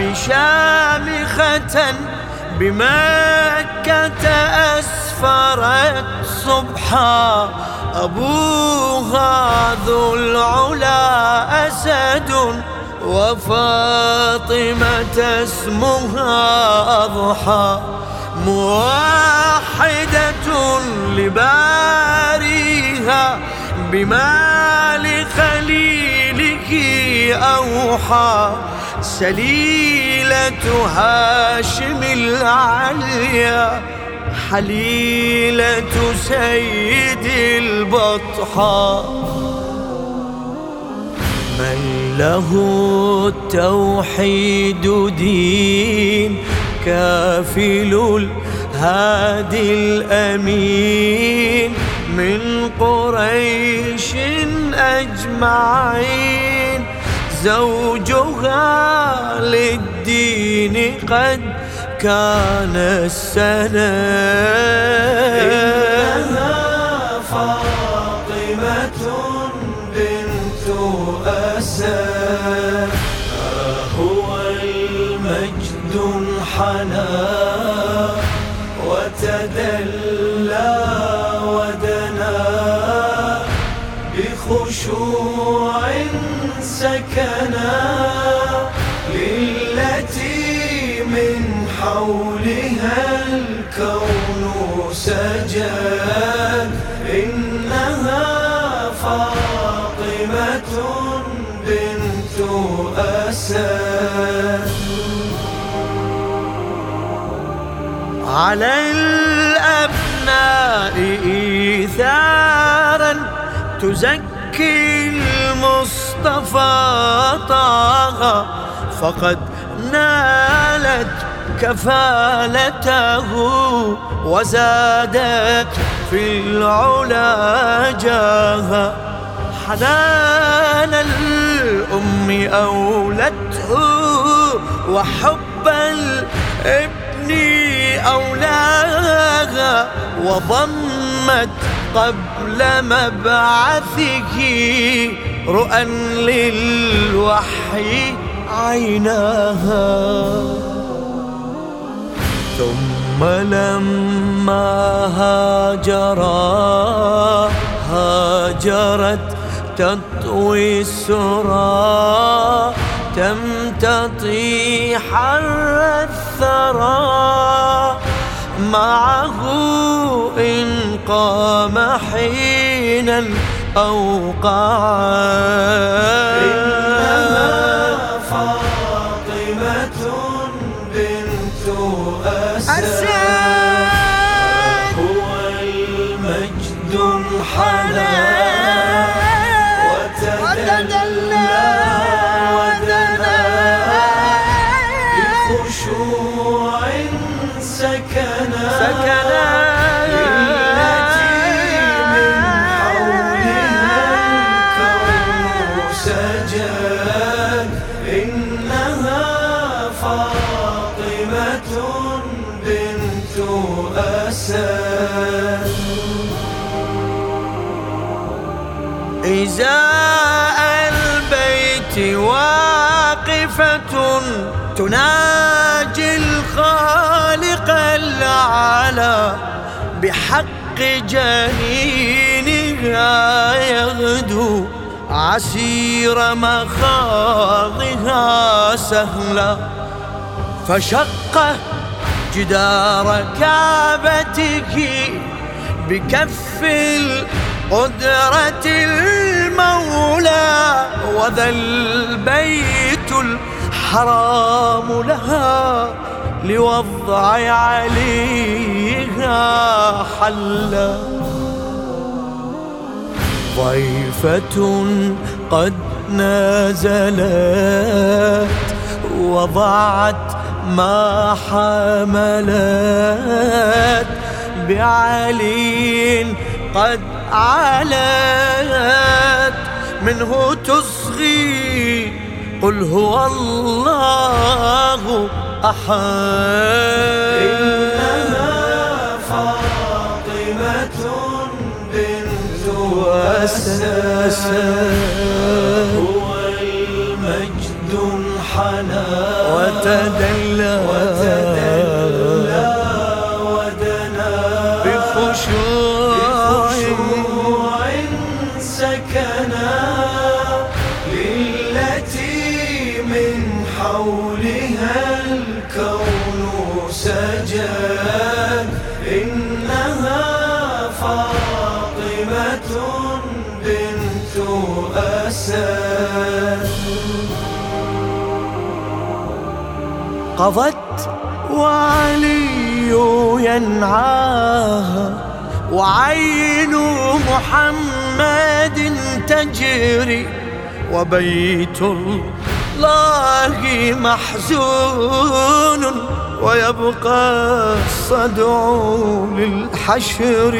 الأصلاب شامخة بمكة أسفرت صبحا أبوها ذو العلا أسد وفاطمة اسمها أضحى موحدة لباريها بما لخليلك أوحى سليلة هاشم العليا حليلة سيد البطحاء من له التوحيد دين كافل الهادي الأمين. من قريش أجمعين زوجها للدين قد كان السنة. إنها فاطمة بنت أسد هو المجد انحنى وتدلى بخشوع سكنا للتي من حولها الكون سجد إنها فاطمة بنت أسد. على الأبناء إيثارا تزكي المصطفى طه فقد نالت كفالته وزادت في العلا جاها حنان الأم أولته وحب الابن أولاها وضمت قبل مبعثه رؤى للوحي عيناها. ثم لما هاجرا هاجرت تطوي السرى. تمتطي حر الثرى. معه إن قام حينا أوقعا. إنها فاطمة بنت أسد. هو المجد انحنى. إزاء البيت واقفة تناجي الخالق الأعلى بحق جنينها يغدو عسير مخاضها سهلا فشق جدار كعبتك بكف القدرة المولى وذا البيت الحرام لها لوضع عليها حلا ضيفة قد نزلت وضعت ما حملت بعلي قد علت منه تصغي قل هو الله أحد. إنها فاطمة بنت أسد هو المجد حنى وتدلى. وتدلى. سكنا للتي من حولها الكون سجد إنها فاطمة بنت أسد. قضت وعلي ينعاها وعين محمد تجري وبيت الله محزون ويبقى الصدع للحشر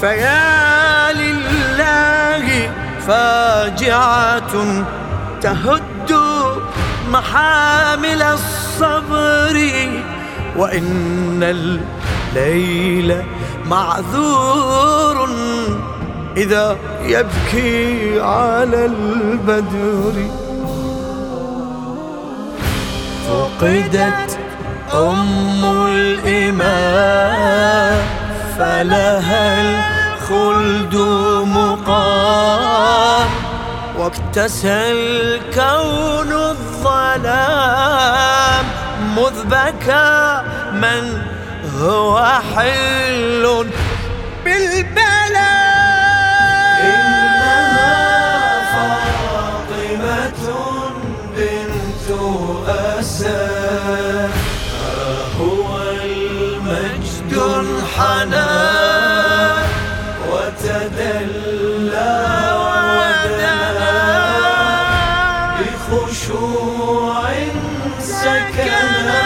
فيا لله فاجعة تهد محامل الصبر وإن الليل معذور إذا يبكي على البدر. فقدت أم الإمام فلها الخلد مقام. واكتسى الكون الظلام. مذ بكى من هو حل بالبلاء. انحنى وتدلى ودنا بخشوع سكنا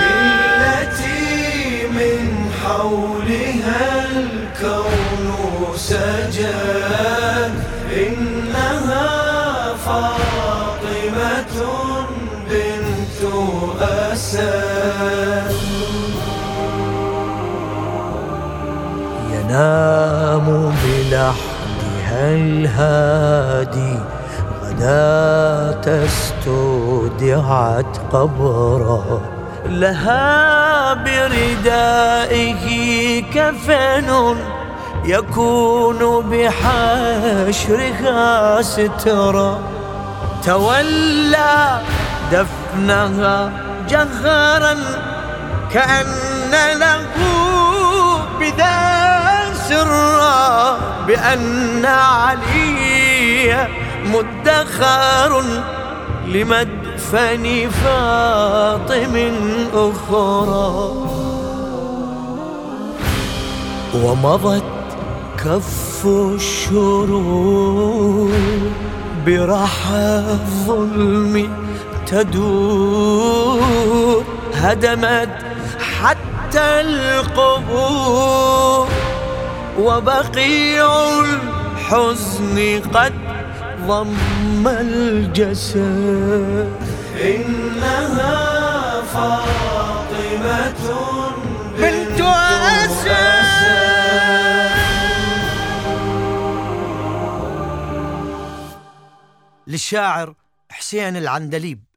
للتي من حولها الكون. ينام بلحدها الهادي. غداة استودعت قبرا لها بردائه كفن يكون بحشرها سترا تولى دفنها جهرا كأن له بأن علي مدخر لمدفن فاطم أخرى. ومضت كف الشرور برحى الظلم تدور هدمت حتى القبور. وبقيع الحزن قد ضم الجسد. إنها فاطمة بنت أسد. للشاعر حسين العندليب.